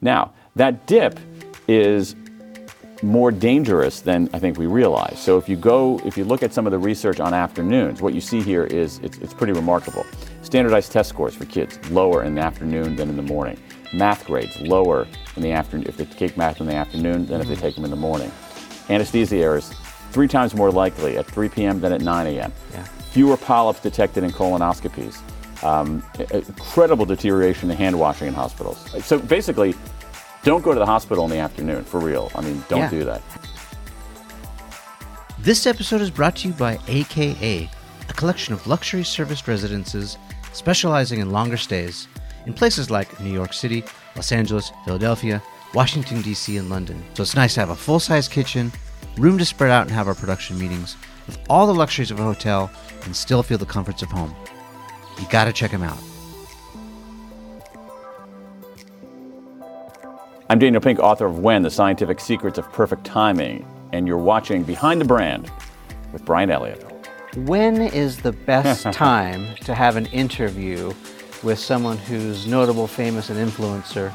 Now, that dip is more dangerous than I think we realize. So if you go, if you look at some of the research on afternoons, what you see here is it's, it's pretty remarkable. Standardized test scores for kids lower in the afternoon than in the morning. Math grades lower in the afternoon if they take math in the afternoon than if they take them in the morning. Anesthesia errors three times more likely at 3 p.m. than at 9 a.m. Yeah. Fewer polyps detected in colonoscopies. Um, incredible deterioration in hand washing in hospitals. So basically, don't go to the hospital in the afternoon for real. I mean, don't Yeah. do that. This episode is brought to you by AKA, a collection of luxury serviced residences specializing in longer stays in places like New York City, Los Angeles, Philadelphia, Washington, D.C., and London. So it's nice to have a full size kitchen, room to spread out and have our production meetings, with all the luxuries of a hotel and still feel the comforts of home. You gotta check them out. I'm Daniel Pink, author of When, The Scientific Secrets of Perfect Timing, and you're watching Behind the Brand with Brian Elliott. When is the best time to have an interview with someone who's notable, famous, and influencer?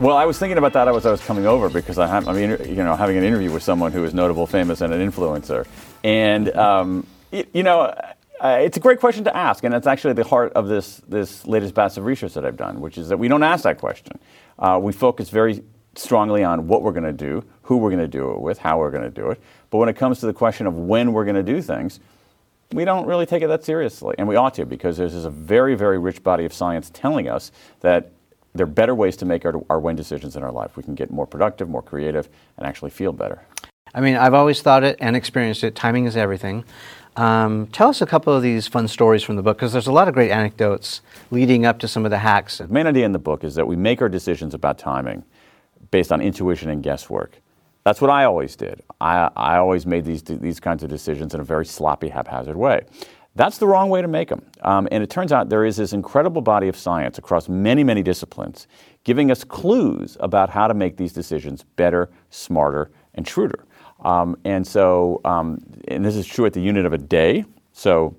Well, I was thinking about that as I was coming over because I have, I mean, you know, having an interview with someone who is notable, famous, and an influencer. And, um, you know, uh, it's a great question to ask, and it's actually the heart of this, this latest batch of research that I've done, which is that we don't ask that question. Uh, we focus very strongly on what we're going to do, who we're going to do it with, how we're going to do it. But when it comes to the question of when we're going to do things, we don't really take it that seriously, and we ought to because there's a very, very rich body of science telling us that there are better ways to make our, our when decisions in our life. We can get more productive, more creative, and actually feel better. I mean, I've always thought it and experienced it. Timing is everything. Um, tell us a couple of these fun stories from the book because there's a lot of great anecdotes leading up to some of the hacks. The main idea in the book is that we make our decisions about timing based on intuition and guesswork. That's what I always did. I, I always made these, these kinds of decisions in a very sloppy, haphazard way. That's the wrong way to make them. Um, and it turns out there is this incredible body of science across many, many disciplines giving us clues about how to make these decisions better, smarter, and truer. Um, and so, um, and this is true at the unit of a day. So,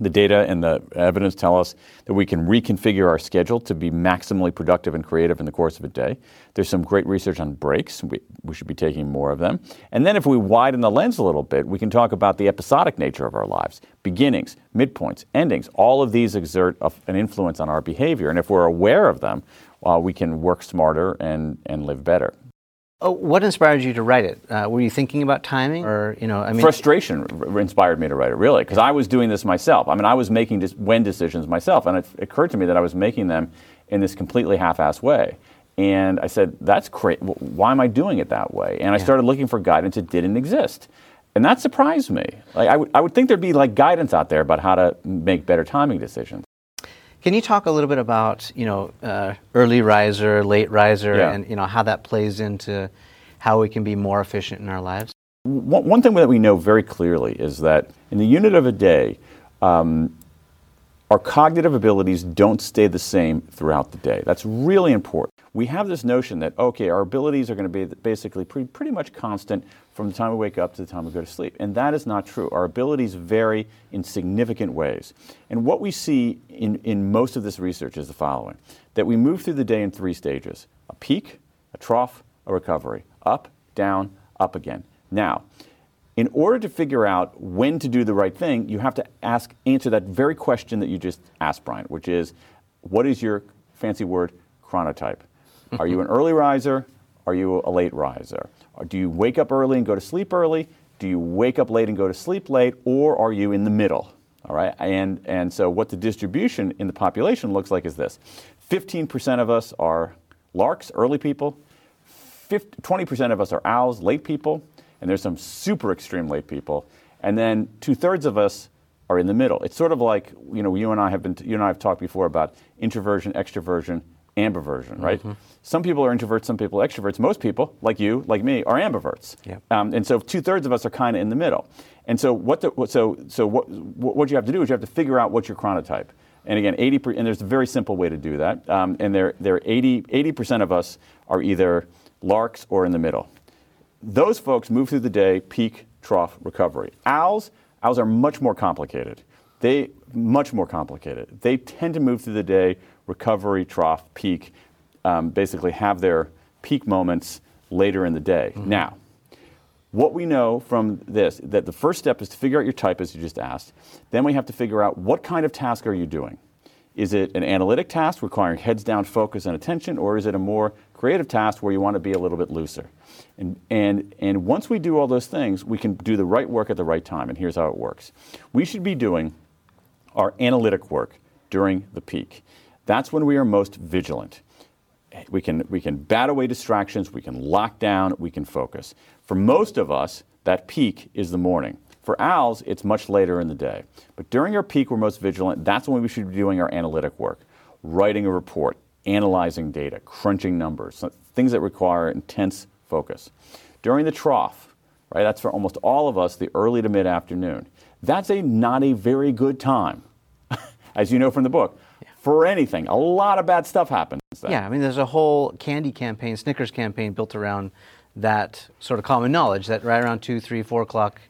the data and the evidence tell us that we can reconfigure our schedule to be maximally productive and creative in the course of a day. There's some great research on breaks. We, we should be taking more of them. And then, if we widen the lens a little bit, we can talk about the episodic nature of our lives beginnings, midpoints, endings. All of these exert a, an influence on our behavior. And if we're aware of them, uh, we can work smarter and, and live better. Oh, what inspired you to write it? Uh, were you thinking about timing, or you know, I mean, frustration r- inspired me to write it really because i was doing this myself. I mean i was making dis- when decisions myself and it occurred to me that i was making them in this completely half-assed way. And i said that's great. Why am i doing it that way? And i started looking for guidance. It didn't exist. And that surprised me. Like I would- I would think there'd be like guidance out there about how to make better timing decisions Can you talk a little bit about you know uh, early riser, late riser, Yeah. and you know how that plays into how we can be more efficient in our lives? one, one thing that we know very clearly is that in the unit of a day, um, our cognitive abilities don't stay the same throughout the day. That's really important. We have this notion that, okay, our abilities are going to be basically pretty, pretty much constant from the time we wake up to the time we go to sleep. And that is not true. Our abilities vary in significant ways. And what we see in, in most of this research is the following that we move through the day in three stages a peak, a trough, a recovery. Up, down, up again. Now, in order to figure out when to do the right thing, you have to ask, answer that very question that you just asked, Brian, which is, what is your fancy word chronotype? Are you an early riser? Are you a late riser? Or do you wake up early and go to sleep early? Do you wake up late and go to sleep late? Or are you in the middle? All right, and, and so what the distribution in the population looks like is this 15% of us are larks, early people, 50, 20% of us are owls, late people, and there's some super extreme late people. And then two thirds of us are in the middle. It's sort of like, you know, you and I have been, you and I have talked before about introversion, extroversion, ambiversion, right? Some people are introverts, some people are extroverts. Most people, like you, like me, are ambiverts. Yep. Um, and so two thirds of us are kind of in the middle. And so what, the, what so so what what you have to do is you have to figure out what's your chronotype. And again, 80 per, and there's a very simple way to do that. Um, and there there 80 percent of us are either larks or in the middle. Those folks move through the day, peak, trough, recovery. Owls, owls are much more complicated. They much more complicated. They tend to move through the day, recovery, trough, peak, um, basically have their peak moments later in the day. Now, what we know from this that the first step is to figure out your type as you just asked. Then we have to figure out what kind of task are you doing? Is it an analytic task requiring heads down focus and attention or is it a more creative task where you want to be a little bit looser? And, and, and once we do all those things we can do the right work at the right time and here's how it works. We should be doing our analytic work during the peak that's when we are most vigilant we can, we can bat away distractions, we can lock down, we can focus. For most of us, that peak is the morning. For owls, it's much later in the day. But during our peak, we're most vigilant. That's when we should be doing our analytic work, writing a report, analyzing data, crunching numbers, things that require intense focus. During the trough, right, that's for almost all of us, the early to mid afternoon. That's a not a very good time, as you know from the book, for anything. A lot of bad stuff happens. Then. Yeah, I mean, there's a whole candy campaign, Snickers campaign built around that sort of common knowledge that right around two, three, four o'clock,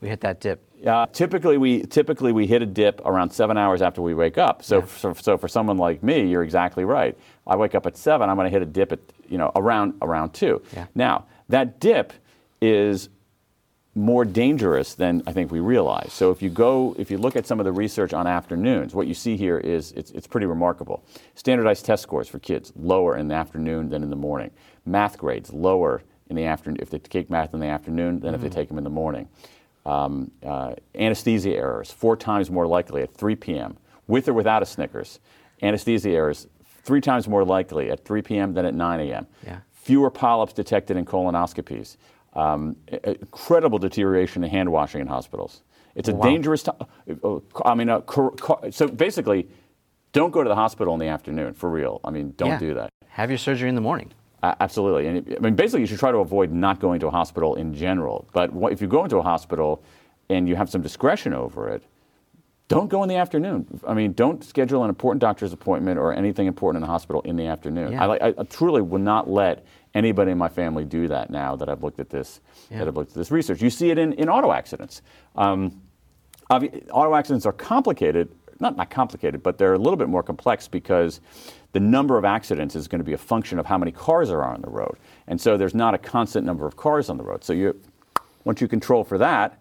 we hit that dip. Uh, typically, we typically we hit a dip around seven hours after we wake up. So, Yeah. so, so for someone like me, you're exactly right. I wake up at seven. I'm going to hit a dip at you know around around two. Yeah. Now that dip is more dangerous than I think we realize. So if you go, if you look at some of the research on afternoons, what you see here is it's, it's pretty remarkable. Standardized test scores for kids lower in the afternoon than in the morning. Math grades lower in the afternoon if they take math in the afternoon than if they take them in the morning. Um, uh, anesthesia errors four times more likely at 3 p.m. with or without a Snickers. Anesthesia errors three times more likely at 3 p.m. than at 9 a.m Yeah. fewer polyps detected in colonoscopies, um, incredible deterioration in hand washing in hospitals. It's a Wow. dangerous time. I mean, uh, so basically, don't go to the hospital in the afternoon for real. I mean, don't Yeah. do that. Have your surgery in the morning. Uh, absolutely. And it- I mean, basically, you should try to avoid not going to a hospital in general. But wha- if you go into a hospital and you have some discretion over it, don't go in the afternoon. I mean, don't schedule an important doctor's appointment or anything important in the hospital in the afternoon. Yeah. I, I, I truly will not let anybody in my family do that now that I've looked at this. Yeah. That I've looked at this research. You see it in, in auto accidents. Um, auto accidents are complicated, not not complicated, but they're a little bit more complex because the number of accidents is going to be a function of how many cars are on the road, and so there's not a constant number of cars on the road. So you, once you control for that,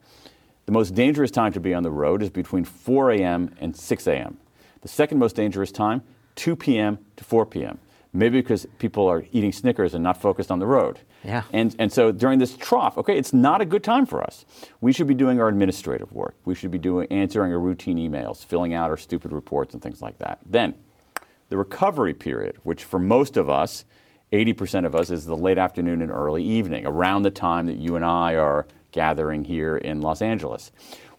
the most dangerous time to be on the road is between 4 a.m. and 6 a.m. The second most dangerous time, 2 p.m. to 4 p.m. Maybe because people are eating Snickers and not focused on the road. Yeah. And, and so during this trough, okay, it's not a good time for us. We should be doing our administrative work. We should be doing answering our routine emails, filling out our stupid reports and things like that. Then, the recovery period, which for most of us, 80% of us, is the late afternoon and early evening, around the time that you and I are gathering here in Los Angeles.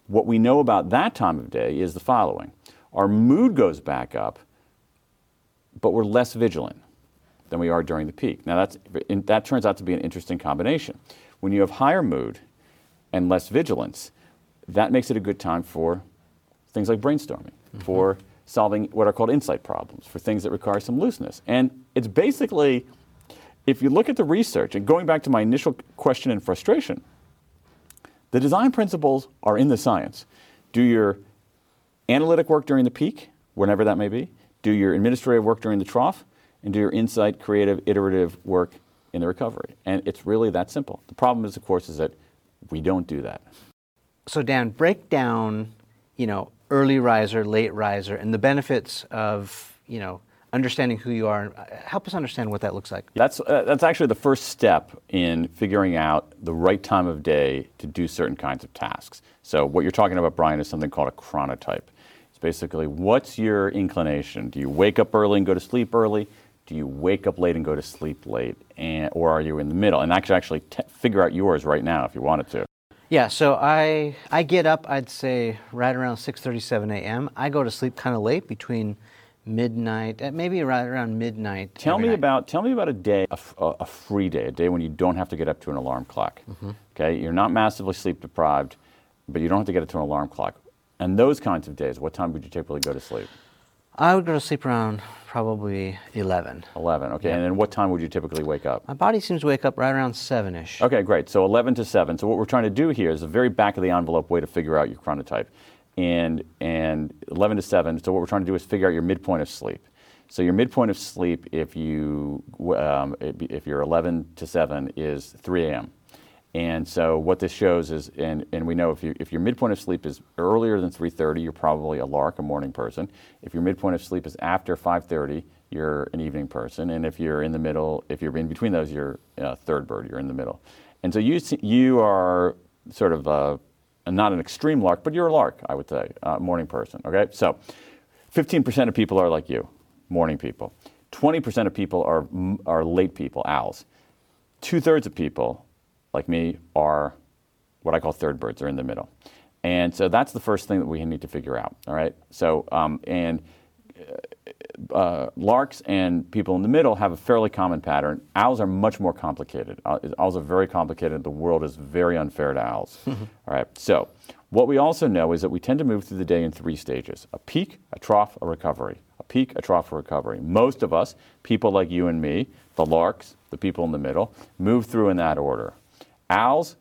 What we know about that time of day is the following our mood goes back up, but we're less vigilant than we are during the peak. Now, that's, that turns out to be an interesting combination. When you have higher mood and less vigilance, that makes it a good time for things like brainstorming, mm-hmm. for solving what are called insight problems, for things that require some looseness. And it's basically, if you look at the research, and going back to my initial question and frustration, the design principles are in the science. Do your analytic work during the peak, whenever that may be, do your administrative work during the trough, and do your insight, creative, iterative work in the recovery. And it's really that simple. The problem is, of course, is that we don't do that. So Dan, break down, you know, early riser, late riser, and the benefits of, you know, understanding who you are. Help us understand what that looks like. That's, uh, that's actually the first step in figuring out the right time of day to do certain kinds of tasks. So, what you're talking about, Brian, is something called a chronotype. It's basically what's your inclination? Do you wake up early and go to sleep early? Do you wake up late and go to sleep late? And, or are you in the middle? And I could actually t- figure out yours right now if you wanted to. Yeah, so I I get up, I'd say right around 6:37 a.m. I go to sleep kind of late, between midnight, uh, maybe right around midnight. Tell me night. about tell me about a day, a, a, free day, a day when you don't have to get up to an alarm clock. Mm-hmm. Okay, you're not massively sleep deprived, but you don't have to get up to an alarm clock. And those kinds of days, what time would you typically go to sleep? I would go to sleep around probably 11. 11. Okay, and then what time would you typically wake up? My body seems to wake up right around 7ish. Okay, great. So 11 to 7. So what we're trying to do here is a very back of the envelope way to figure out your chronotype. And, and 11 to 7, so what we're trying to do is figure out your midpoint of sleep. So your midpoint of sleep, if you um, if you're 11 to 7, is 3 a.m. And so what this shows is, and, and we know if, you, if your midpoint of sleep is earlier than 3.30, you're probably a lark, a morning person. If your midpoint of sleep is after 5.30, you're an evening person. And if you're in the middle, if you're in between those, you're a third bird, you're in the middle. And so you, you are sort of a, not an extreme lark, but you're a lark, I would say, a morning person, okay? So 15% of people are like you, morning people. 20% of people are, are late people, owls. Two thirds of people like me, are what I call third birds, are in the middle. And so that's the first thing that we need to figure out. All right. So, um, and uh, uh, larks and people in the middle have a fairly common pattern. Owls are much more complicated. Uh, owls are very complicated. The world is very unfair to owls. All right. So, what we also know is that we tend to move through the day in three stages a peak, a trough, a recovery. A peak, a trough, a recovery. Most of us, people like you and me, the larks, the people in the middle, move through in that order. Owls,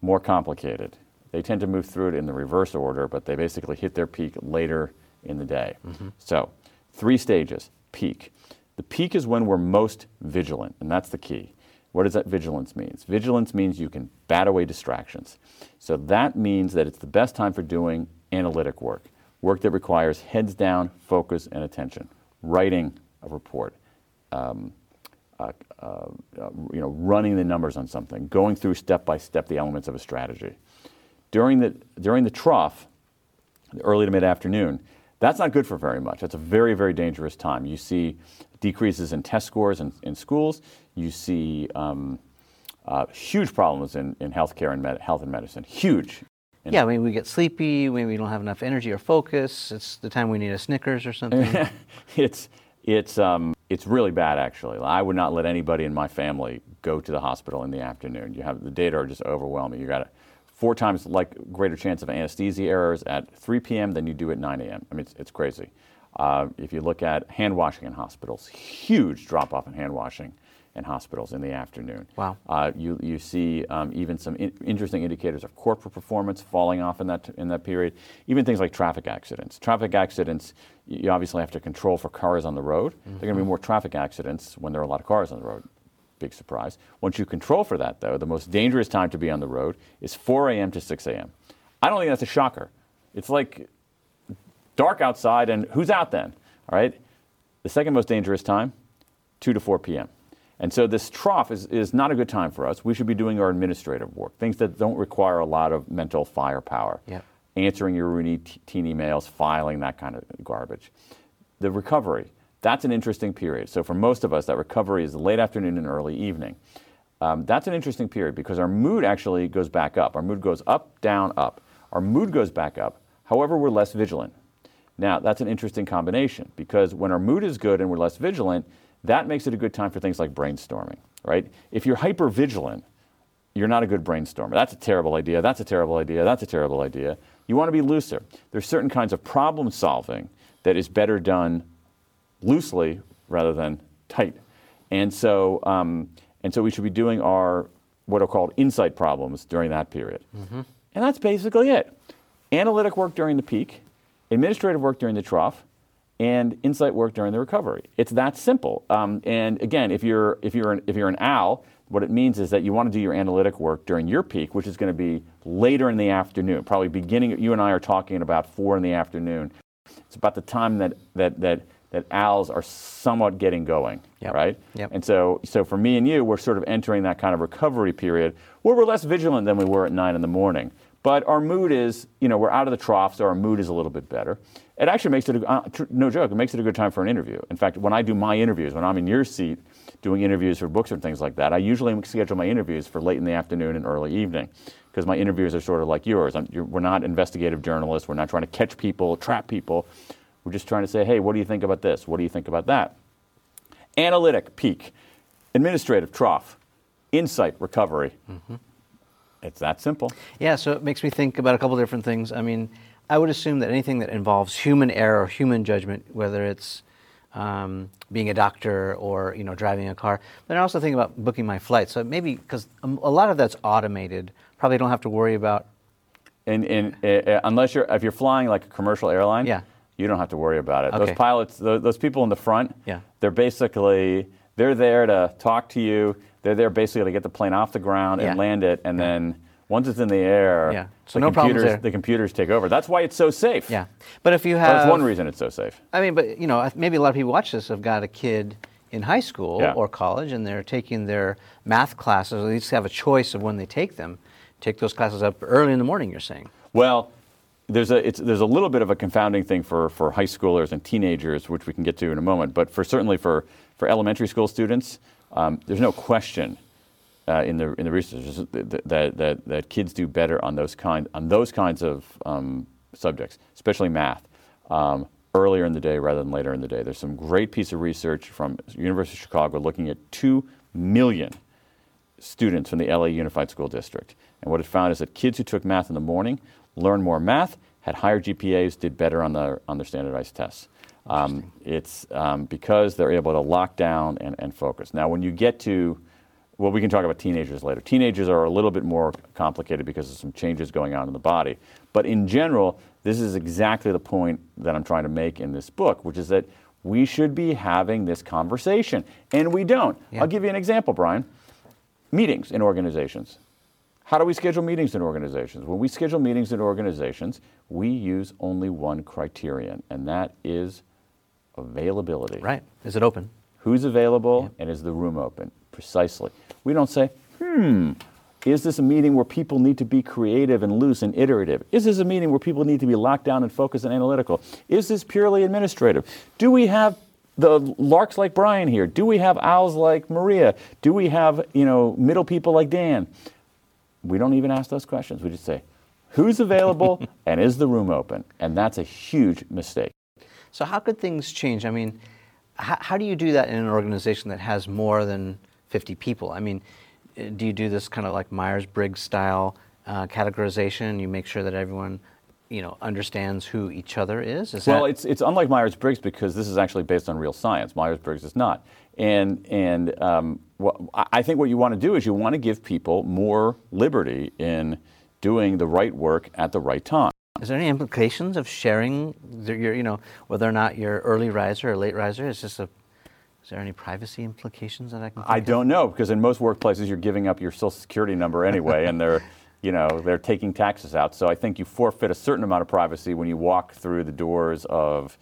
more complicated. They tend to move through it in the reverse order, but they basically hit their peak later in the day. Mm-hmm. So, three stages peak. The peak is when we're most vigilant, and that's the key. What does that vigilance mean? Vigilance means you can bat away distractions. So that means that it's the best time for doing analytic work, work that requires heads down, focus, and attention. Writing a report, um, uh, uh, you know, running the numbers on something, going through step by step the elements of a strategy. During the, during the trough, the early to mid afternoon, that's not good for very much. That's a very, very dangerous time. You see decreases in test scores in, in schools. You see um, uh, huge problems in, in healthcare and med- health and medicine. Huge. yeah, I mean, we get sleepy, maybe we don't have enough energy or focus. It's the time we need a Snickers or something. it's, it's, um, it's really bad, actually. I would not let anybody in my family go to the hospital in the afternoon. You have the data are just overwhelming. You got a four times like greater chance of anesthesia errors at 3 p.m. than you do at 9 a.m. I mean, it's, it's crazy. Uh, if you look at hand washing in hospitals, huge drop off in hand washing in hospitals in the afternoon. Wow. Uh, you, you see um, even some in- interesting indicators of corporate performance falling off in that, in that period. Even things like traffic accidents. Traffic accidents, you obviously have to control for cars on the road. Mm-hmm. There are going to be more traffic accidents when there are a lot of cars on the road. Big surprise. Once you control for that, though, the most dangerous time to be on the road is 4 a.m. to 6 a.m. I don't think that's a shocker. It's like dark outside, and who's out then? All right. The second most dangerous time, 2 to 4 p.m. And so this trough is, is not a good time for us. We should be doing our administrative work, things that don't require a lot of mental firepower. Yep. Answering your routine emails, filing, that kind of garbage. The recovery, that's an interesting period. So for most of us, that recovery is late afternoon and early evening. Um, that's an interesting period because our mood actually goes back up. Our mood goes up, down, up. Our mood goes back up. However, we're less vigilant. Now, that's an interesting combination because when our mood is good and we're less vigilant, that makes it a good time for things like brainstorming, right? If you're hyper vigilant, you're not a good brainstormer. That's a terrible idea. That's a terrible idea. That's a terrible idea. You want to be looser. There's certain kinds of problem solving that is better done loosely rather than tight. And so, um, and so we should be doing our what are called insight problems during that period. Mm-hmm. And that's basically it. Analytic work during the peak, administrative work during the trough, and insight work during the recovery. It's that simple. Um, and again, if you're if you're an, if you're an owl, what it means is that you want to do your analytic work during your peak, which is going to be later in the afternoon, probably beginning. You and I are talking about four in the afternoon. It's about the time that that that that owls are somewhat getting going, yep. right? Yep. And so, so for me and you, we're sort of entering that kind of recovery period where we're less vigilant than we were at nine in the morning. But our mood is, you know, we're out of the trough, so our mood is a little bit better. It actually makes it, a, uh, no joke, it makes it a good time for an interview. In fact, when I do my interviews, when I'm in your seat doing interviews for books and things like that, I usually schedule my interviews for late in the afternoon and early evening because my interviews are sort of like yours. we're not investigative journalists. We're not trying to catch people, trap people. We're just trying to say, hey, what do you think about this? What do you think about that? Analytic, peak. Administrative, trough. Insight, recovery. Mm-hmm. It's that simple. Yeah, so it makes me think about a couple different things. I mean, I would assume that anything that involves human error, or human judgment, whether it's um, being a doctor or you know driving a car, but I also think about booking my flight. So maybe because a lot of that's automated, probably don't have to worry about. And, and uh, unless you're if you're flying like a commercial airline, yeah. you don't have to worry about it. Okay. Those pilots, those, those people in the front, Yeah. they're basically they're there to talk to you. They're there basically to get the plane off the ground and Yeah. land it, and then once it's in the air, Yeah. So the no computers there. the computers take over. That's why it's so safe. Yeah, but if you have That's one reason it's so safe. I mean, but you know, maybe a lot of people watch this have got a kid in high school Yeah. or college, and they're taking their math classes. At least have a choice of when they take them. Take those classes up early in the morning. You're saying. Well, there's a it's, there's a little bit of a confounding thing for, for high schoolers and teenagers, which we can get to in a moment. But for certainly for, for elementary school students, um, there's no question uh, in the in the research that, that, that, that kids do better on those kind on those kinds of um, subjects, especially math. Um, earlier in the day rather than later in the day. There's some great piece of research from University of Chicago looking at two million students from the LA Unified School District. And what it found is that kids who took math in the morning learned more math, had higher GPAs, did better on their, on their standardized tests. Um, it's um, because they're able to lock down and, and focus. Now, when you get to, well, we can talk about teenagers later. Teenagers are a little bit more complicated because of some changes going on in the body. But in general, this is exactly the point that I'm trying to make in this book, which is that we should be having this conversation. And we don't. Yeah. I'll give you an example, Brian meetings in organizations. How do we schedule meetings in organizations? When we schedule meetings in organizations, we use only one criterion, and that is availability. Right? Is it open? Who's available and is the room open? Precisely. We don't say, hmm, is this a meeting where people need to be creative and loose and iterative? Is this a meeting where people need to be locked down and focused and analytical? Is this purely administrative? Do we have the larks like Brian here? Do we have owls like Maria? Do we have, you know, middle people like Dan? We don't even ask those questions. We just say, who's available and is the room open? And that's a huge mistake. So how could things change? I mean, how, how do you do that in an organization that has more than 50 people? I mean, do you do this kind of like Myers-Briggs style uh, categorization? You make sure that everyone, you know, understands who each other is. Is Well, that, it's, it's unlike Myers Briggs because this is actually based on real science. Myers Briggs is not. And, and um, I think what you want to do is you want to give people more liberty in doing the right work at the right time. Is there any implications of sharing the, your, you know, whether or not you're early riser or late riser? Is just a, is there any privacy implications that I can? I don't know because in most workplaces you're giving up your social security number anyway, and they're, you know, they're taking taxes out. So I think you forfeit a certain amount of privacy when you walk through the doors of,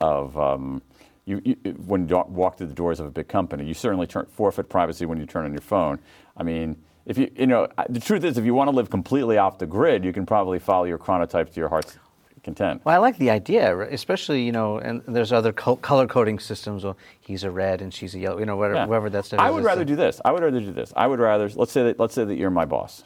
of um, you, you, when you walk through the doors of a big company. You certainly turn, forfeit privacy when you turn on your phone. I mean, if you, you know, the truth is, if you want to live completely off the grid, you can probably follow your chronotype to your heart's content. Well, I like the idea, especially you know, and there's other co- color coding systems. Well, he's a red and she's a yellow. You know, whatever, Yeah. whoever that stuff I would rather do this. I would rather do this. I would rather let's say that let's say that you're my boss.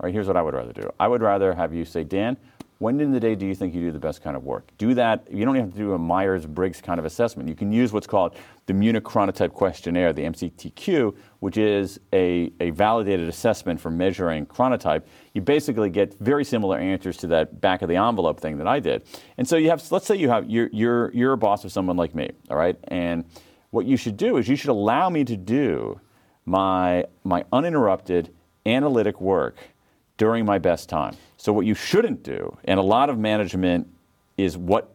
All right, here's what I would rather do. I would rather have you say, Dan, when in the day do you think you do the best kind of work? Do that. You don't have to do a Myers Briggs kind of assessment. You can use what's called the Munich Chronotype Questionnaire, the MCTQ, which is a, a validated assessment for measuring chronotype. You basically get very similar answers to that back of the envelope thing that I did. And so you have, let's say you have, you're, you're, you're a boss of someone like me, all right? And what you should do is you should allow me to do my, my uninterrupted analytic work during my best time. So what you shouldn't do, and a lot of management is what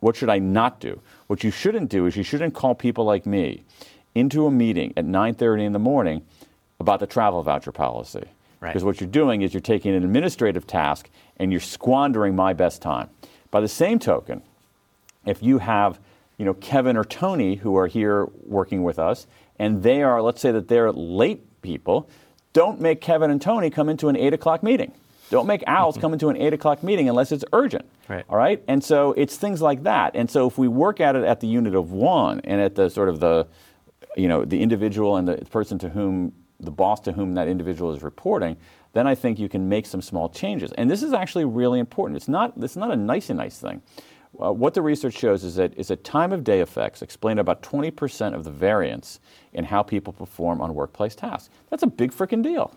what should I not do? What you shouldn't do is you shouldn't call people like me into a meeting at 9:30 in the morning about the travel voucher policy. Right. Because what you're doing is you're taking an administrative task and you're squandering my best time. By the same token, if you have you know Kevin or Tony who are here working with us and they are let's say that they're late people, don't make Kevin and Tony come into an eight o'clock meeting. Don't make owls mm-hmm. come into an eight o'clock meeting unless it's urgent. Right. All right. And so it's things like that. And so if we work at it at the unit of one and at the sort of the you know the individual and the person to whom the boss to whom that individual is reporting, then I think you can make some small changes. And this is actually really important. It's not it's not a nice nice thing. Uh, what the research shows is that is that time of day effects explain about 20% of the variance in how people perform on workplace tasks. That's a big freaking deal.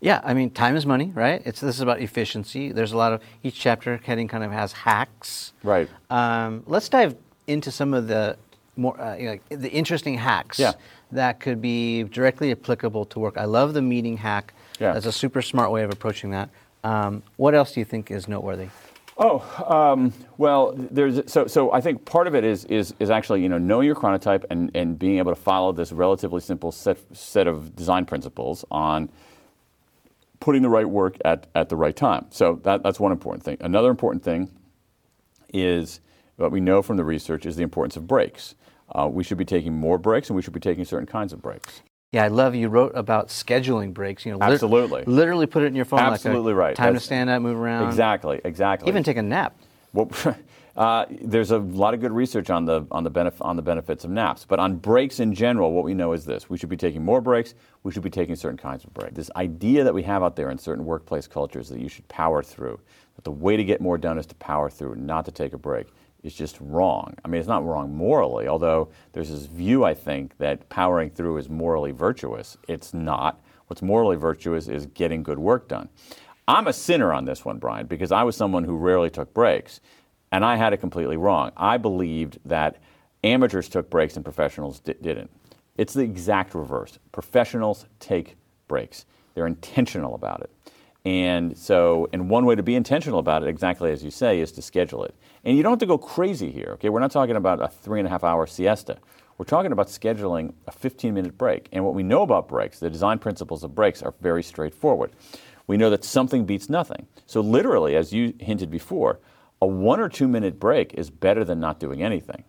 Yeah, I mean, time is money, right? It's this is about efficiency. There's a lot of each chapter heading kind of has hacks. Right. Um, let's dive into some of the more uh, you know, like the interesting hacks Yeah. that could be directly applicable to work. I love the meeting hack. Yeah. That's a super smart way of approaching that. Um, what else do you think is noteworthy? Oh, um, well, there's so so. I think part of it is is is actually you know knowing your chronotype and and being able to follow this relatively simple set set of design principles on putting the right work at at the right time. So that that's one important thing. Another important thing is what we know from the research is the importance of breaks. Uh, we should be taking more breaks, and we should be taking certain kinds of breaks. Yeah, I love you wrote about scheduling breaks. You know, Absolutely. literally put it in your phone. Absolutely like a right. Time to stand up, move around. Exactly, exactly. Even take a nap. Well, uh, there's a lot of good research on the on the benef- on the benefits of naps, but on breaks in general, what we know is this: we should be taking more breaks. We should be taking certain kinds of breaks. This idea that we have out there in certain workplace cultures that you should power through, that the way to get more done is to power through, not to take a break, is just wrong. I mean, it's not wrong morally, although there's this view I think that powering through is morally virtuous. It's not. What's morally virtuous is getting good work done. I'm a sinner on this one, Brian, because I was someone who rarely took breaks, and I had it completely wrong. I believed that amateurs took breaks and professionals di- didn't. It's the exact reverse. Professionals take breaks. They're intentional about it. And so, and one way to be intentional about it, exactly as you say, is to schedule it. And you don't have to go crazy here, okay? We're not talking about a three and a half hour siesta. We're talking about scheduling a 15 minute break. And what we know about breaks, the design principles of breaks, are very straightforward. We know that something beats nothing. So, literally, as you hinted before, a one or two minute break is better than not doing anything.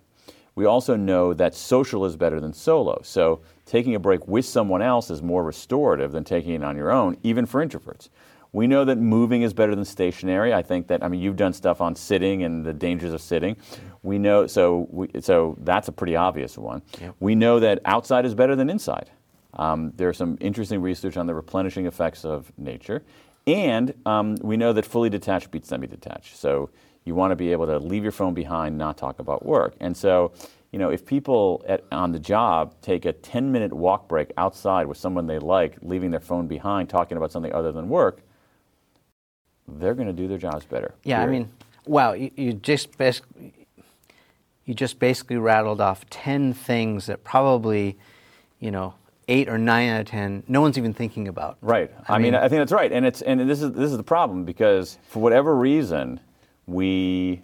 We also know that social is better than solo. So, taking a break with someone else is more restorative than taking it on your own, even for introverts. We know that moving is better than stationary. I think that I mean you've done stuff on sitting and the dangers of sitting. We know so we, so that's a pretty obvious one. Yep. We know that outside is better than inside. Um, there's some interesting research on the replenishing effects of nature, and um, we know that fully detached beats semi-detached. So you want to be able to leave your phone behind, not talk about work. And so you know if people at, on the job take a 10-minute walk break outside with someone they like, leaving their phone behind, talking about something other than work they're going to do their jobs better. Yeah, I mean, wow, you, you just basically, you just basically rattled off ten things that probably, you know, eight or nine out of ten, no one's even thinking about. right. I, I mean, mean- I think that's right, and it's and this is this is the problem because for whatever reason we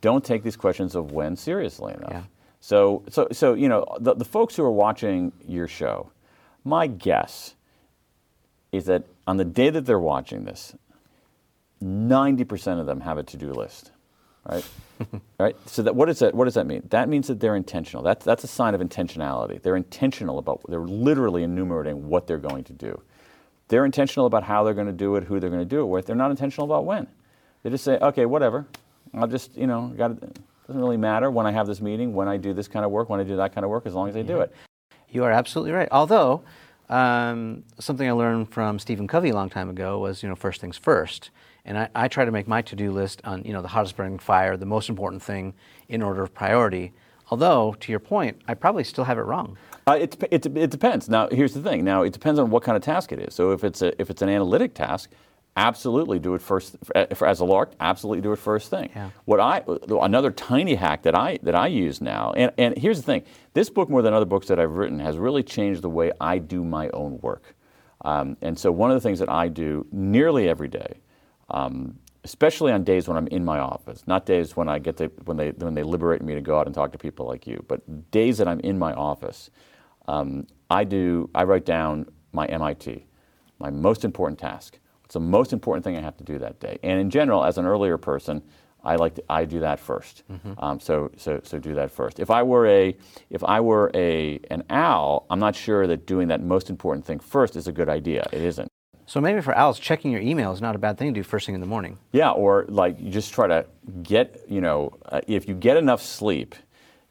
don't take these questions of when seriously enough. Yeah. So so so you know the, the folks who are watching your show, my guess is that on the day that they're watching this, 90% of them have a to-do list, right? right? So that, what, does that, what does that mean? That means that they're intentional. That's, that's a sign of intentionality. They're intentional about, they're literally enumerating what they're going to do. They're intentional about how they're going to do it, who they're going to do it with. They're not intentional about when. They just say, okay, whatever. I'll just, you know, got it doesn't really matter when I have this meeting, when I do this kind of work, when I do that kind of work, as long as I do it. You are absolutely right. Although, um, something I learned from Stephen Covey a long time ago was, you know, first things first. And I, I try to make my to-do list on, you know, the hottest burning fire, the most important thing in order of priority. Although, to your point, I probably still have it wrong. Uh, it, it, it depends. Now, here's the thing. Now, it depends on what kind of task it is. So, if it's a, if it's an analytic task, absolutely do it first. For, as a lark, absolutely do it first thing. Yeah. What I another tiny hack that I that I use now, and, and here's the thing. This book, more than other books that I've written, has really changed the way I do my own work. Um, and so, one of the things that I do nearly every day, um, especially on days when I'm in my office, not days when I get to when they when they liberate me to go out and talk to people like you, but days that I'm in my office, um, I do I write down my MIT, my most important task. It's the most important thing I have to do that day? And in general, as an earlier person, I like to, I do that 1st Um, so so so do that first. If I were a if I were a an owl, I'm not sure that doing that most important thing first is a good idea. It isn't. So maybe for owls, checking your email is not a bad thing to do first thing in the morning. Yeah, or like you just try to get, you know, uh, if you get enough sleep,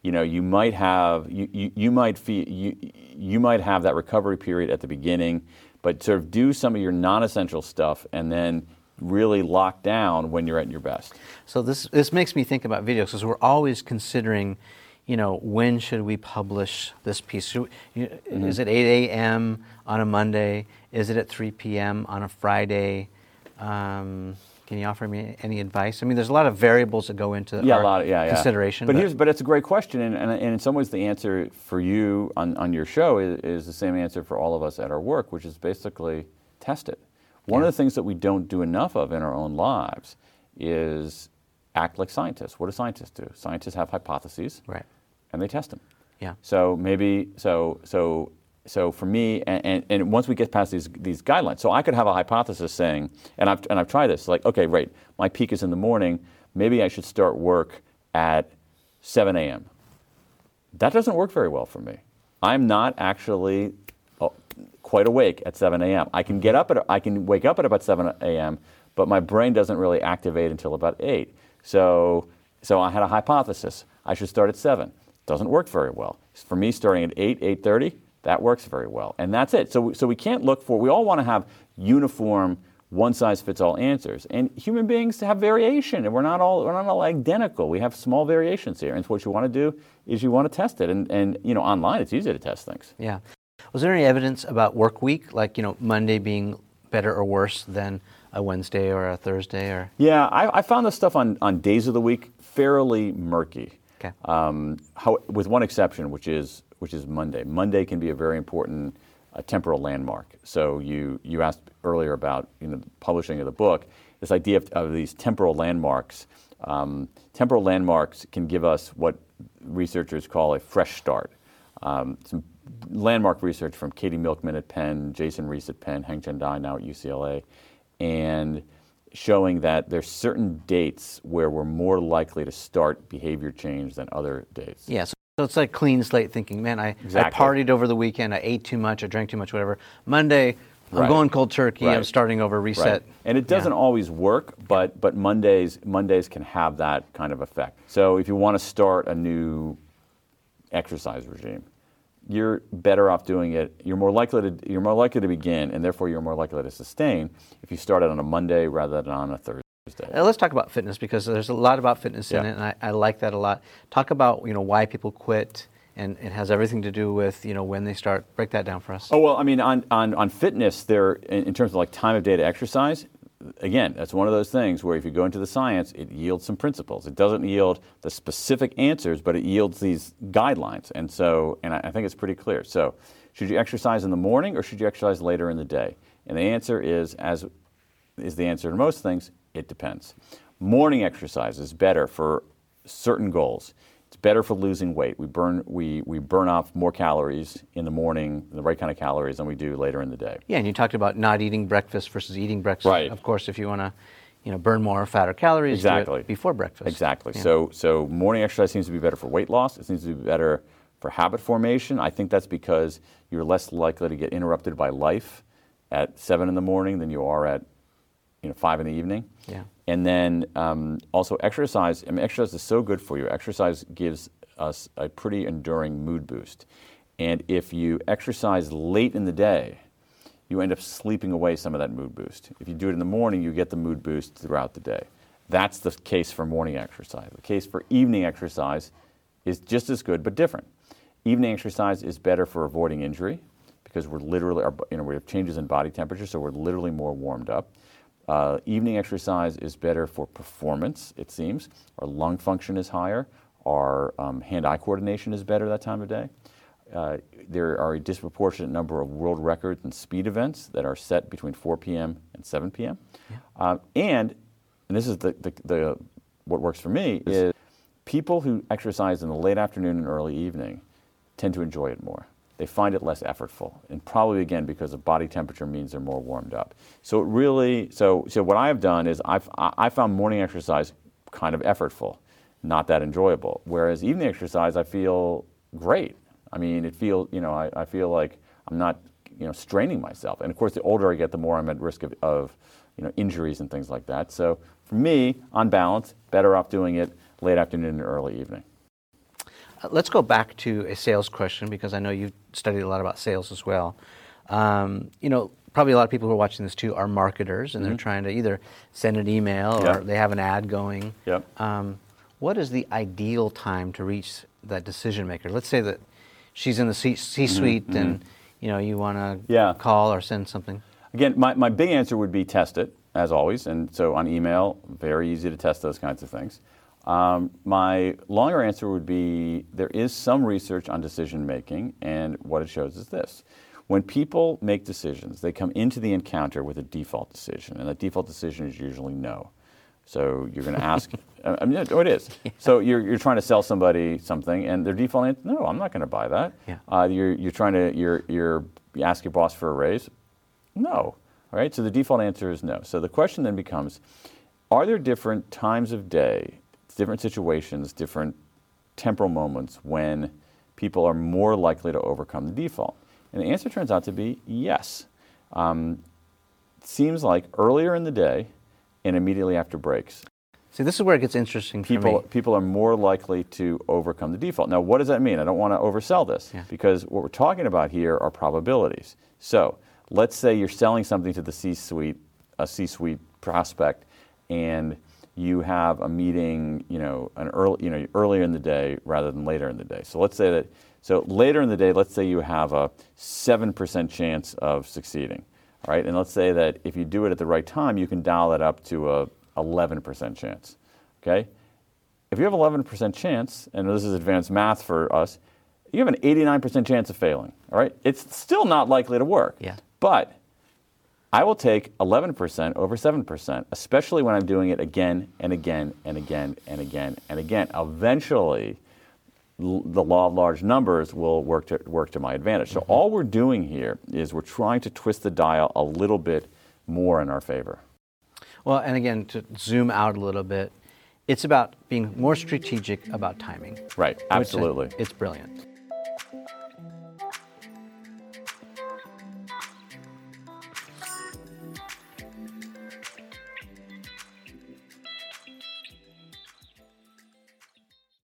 you know, you might have you, you, you might feel you you might have that recovery period at the beginning, but sort of do some of your non-essential stuff and then really lock down when you're at your best. So this this makes me think about videos because we're always considering, you know, when should we publish this piece? We- you- Is it 8 a.m. on a Monday? Is it at 3 p.m. on a Friday? Um, can you offer me any advice? I mean, there's a lot of variables that go into yeah, a lot of, yeah, yeah. consideration. But, here's, but it's a great question, and, and, and in some ways, the answer for you on, on your show is, is the same answer for all of us at our work, which is basically test it. One Yeah. of the things that we don't do enough of in our own lives is act like scientists. What do scientists do? Scientists have hypotheses, Right. And they test them. Yeah. So maybe so so so for me, and, and, and once we get past these these guidelines, so I could have a hypothesis saying, and I've and I've tried this, like okay, right, my peak is in the morning. Maybe I should start work at 7 a.m. That doesn't work very well for me. I'm not actually uh, quite awake at 7 a.m. I can get up at I can wake up at about 7 a.m., but my brain doesn't really activate until about 8. So so I had a hypothesis. I should start at 7. Doesn't work very well. For me, starting at 8, 8:30, that works very well, and that's it. So so we can't look for. We all want to have uniform one size fits all answers. And human beings have variation, and we're not all we're not all identical. We have small variations here. And so what you want to do is you want to test it. And and you know, online it's easy to test things. Yeah. Was there any evidence about work week, like you know Monday being better or worse than a Wednesday or a Thursday, or Yeah, I, I found this stuff on, on days of the week fairly murky. Okay. Um, how, with one exception, which is which is Monday. Monday can be a very important uh, temporal landmark. So you you asked earlier about you know publishing of the book. This idea of, of these temporal landmarks. Um, temporal landmarks can give us what researchers call a fresh start. Um, some landmark research from Katie Milkman at Penn, Jason Riis at Penn, Hengchen Dai now at UCLA, and showing that there's certain dates where we're more likely to start behavior change than other dates. yeah. So, so it's like clean slate thinking. Man, I, Exactly. I partied over the weekend. I ate too much. I drank too much. Whatever. Monday, I'm Right. going cold turkey. I'm starting over. Reset. Right. And it doesn't Yeah. always work, but but Mondays Mondays can have that kind of effect. So if you want to start a new exercise regime, you're better off doing it. You're more likely to you're more likely to begin, and therefore you're more likely to sustain if you start it on a Monday rather than on a Thursday. Uh, let's talk about fitness because there's a lot about fitness in it, and I, I like that a lot. Talk about you know why people quit, and it has everything to do with you know when they start. Break that down for us. Oh well, I mean, on on, on fitness, there in, in terms of like time of day to exercise. Again, that's one of those things where if you go into the science, it yields some principles. It doesn't yield the specific answers, but it yields these guidelines. And so, and I, I think it's pretty clear. So, should you exercise in the morning or should you exercise later in the day? And the answer is, as is the answer to most things, it depends. Morning exercise is better for certain goals. It's better for losing weight. We burn, we, we burn off more calories in the morning, the right kind of calories, than we do later in the day. Yeah, and you talked about not eating breakfast versus eating breakfast. Right. Of course, if you want to, you know, burn more fat or calories, Exactly. before breakfast. Exactly. Yeah. So, so morning exercise seems to be better for weight loss. It seems to be better for habit formation. I think that's because you're less likely to get interrupted by life at seven in the morning than you are at, you know, five in the evening. Yeah. And then um, also exercise. I mean, exercise is so good for you. Exercise gives us a pretty enduring mood boost. And if you exercise late in the day, you end up sleeping away some of that mood boost. If you do it in the morning, you get the mood boost throughout the day. That's the case for morning exercise. The case for evening exercise is just as good but different. Evening exercise is better for avoiding injury because we're literally, our, you know, we have changes in body temperature, so we're literally more warmed up. Uh, evening exercise is better for performance, it seems. Our lung function is higher. Our um, hand eye coordination is better that time of day. Uh, there are a disproportionate number of world records and speed events that are set between 4 p.m. and 7 p.m. Um, and, and this is the, the, the, what works for me, is people who exercise in the late afternoon and early evening tend to enjoy it more. They find it less effortful, and probably again because of body temperature means they're more warmed up. So it really, so so what I have done is I've I found morning exercise kind of effortful, not that enjoyable. Whereas evening exercise, I feel great. I mean, it feels you know I, I feel like I'm not you know straining myself. And of course, the older I get, the more I'm at risk of, of you know injuries and things like that. So for me, on balance, better off doing it late afternoon and early evening. Uh, Let's go back to a sales question because I know you've studied a lot about sales as well. Um, you know, probably a lot of people who are watching this too are marketers and they're trying to either send an email Mm-hmm. Yeah. or they have an ad going. Yep. Um, what is the ideal time to reach that decision maker? Let's say that she's in the C- C-suite and you know you want to Mm-hmm. Yeah. call or send something. Again, my, my big answer would be test it, as always. And so on email, very easy to test those kinds of things. Um, my longer answer would be there is some research on decision making, and what it shows is this. When people make decisions, they come into the encounter with a default decision, and that default decision is usually no. So you're going to ask. I mean, oh, it is. So you're, you're trying to sell somebody something, and their default answer, no, I'm not going to buy that. Yeah. Uh, you're, you're trying to you're, you're you ask your boss for a raise, no. All right. So the default answer is no. So the question then becomes, are there different times of day, different situations, different temporal moments when people are more likely to overcome the default? And the answer turns out to be yes. Um, seems like earlier in the day and immediately after breaks, See, this is where it gets interesting for people, people are more likely to overcome the default. Now, what does that mean? I don't want to oversell this Yeah. because what we're talking about here are probabilities. So, let's say you're selling something to the C-suite, a C-suite prospect, and you have a meeting, you know, an early, you know, earlier in the day rather than later in the day. So let's say that. So later in the day, let's say you have a seven percent chance of succeeding. All right, and let's say that if you do it at the right time, you can dial it up to a 11% chance. Okay? If you have 11% chance, and this is advanced math for us, you have an 89% chance of failing. All right? It's still not likely to work. Yeah. But I will take 11% over 7%, especially when I'm doing it again and again and again and again and again. Eventually, l- the law of large numbers will work to, work to my advantage. So mm-hmm. all we're doing here is we're trying to twist the dial a little bit more in our favor. Well, and again, to zoom out a little bit, it's about being more strategic about timing. Right, absolutely. It's brilliant.